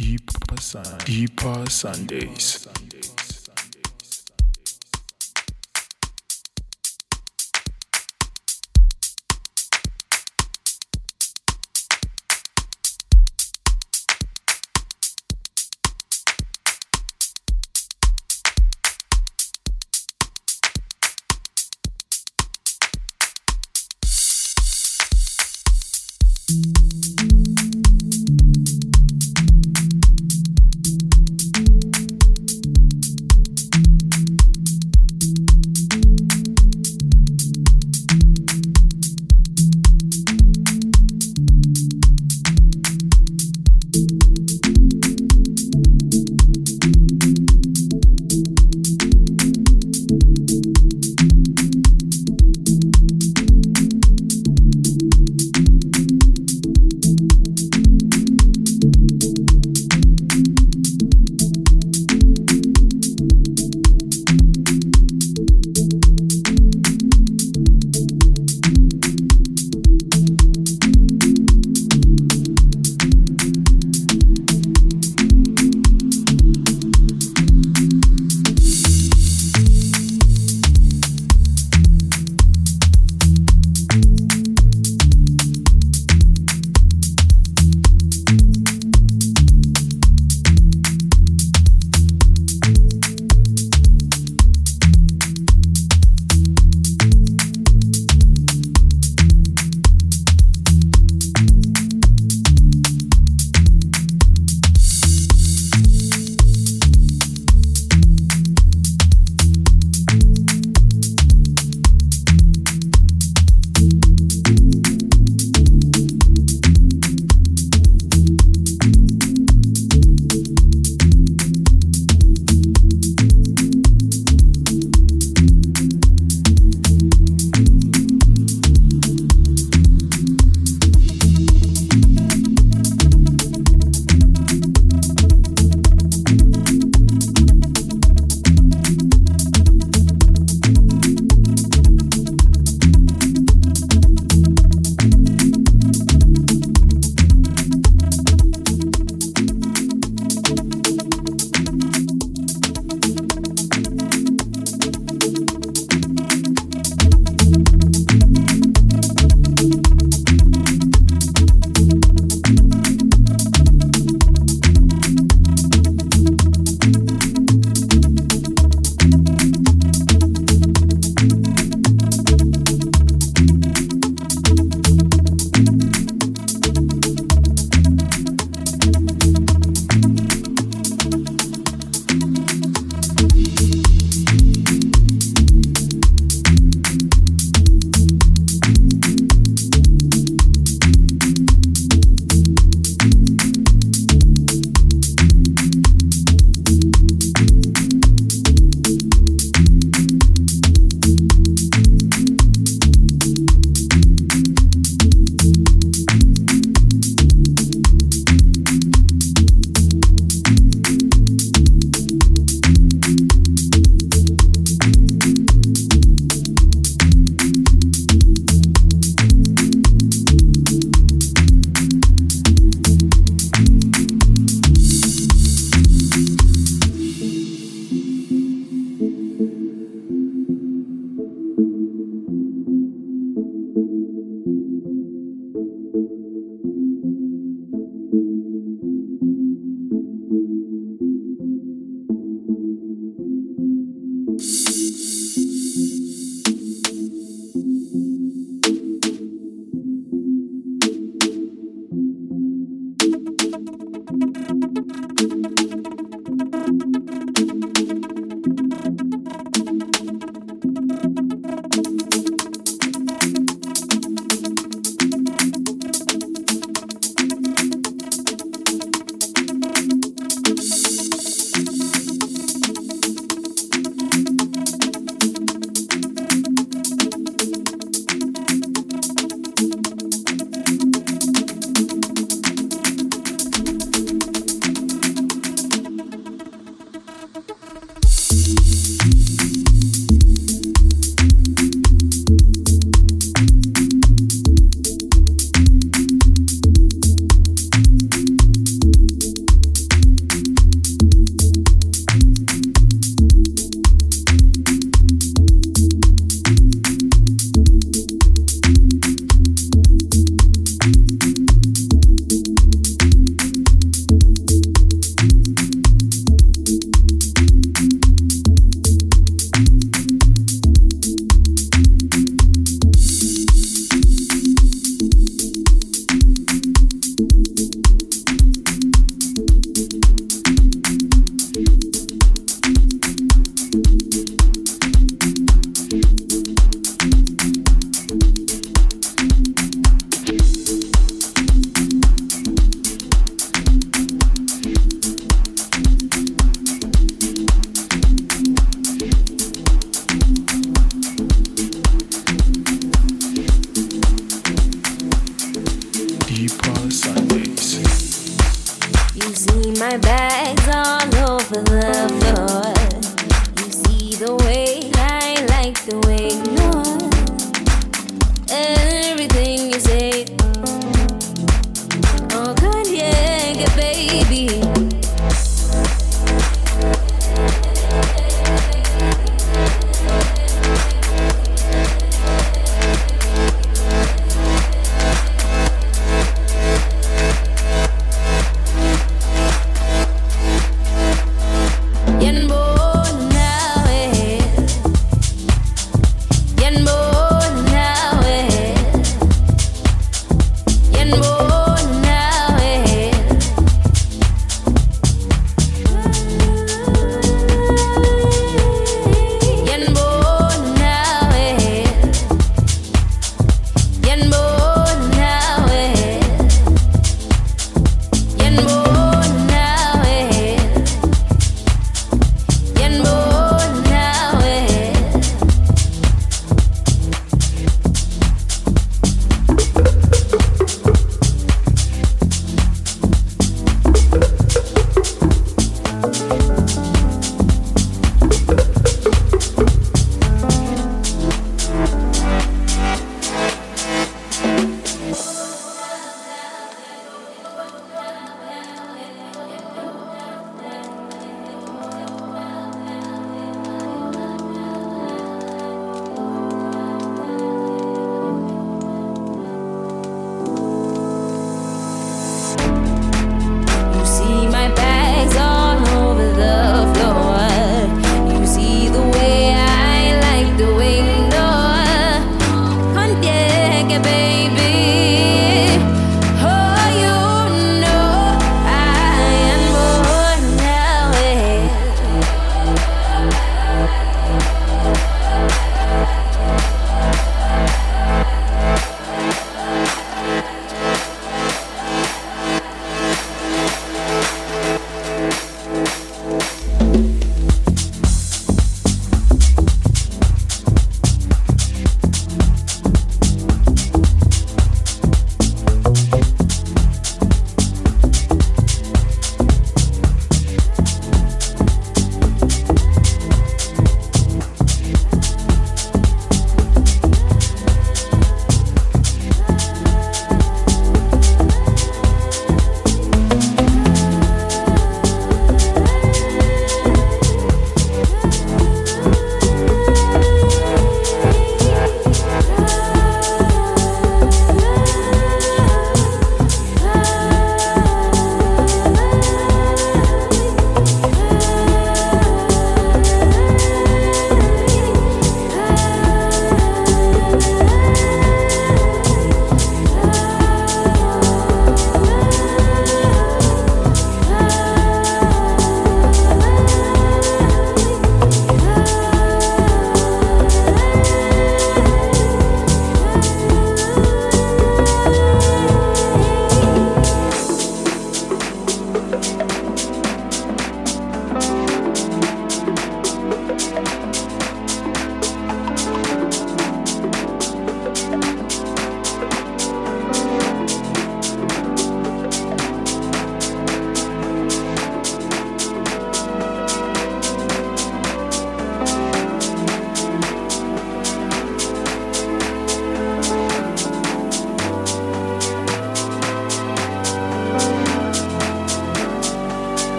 Deeper, sun, deeper Sundays.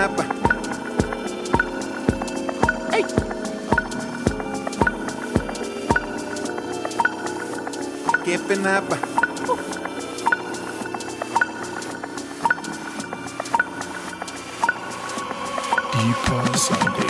Giving up. Hey. Giving up. Deeper Sundays. Hey,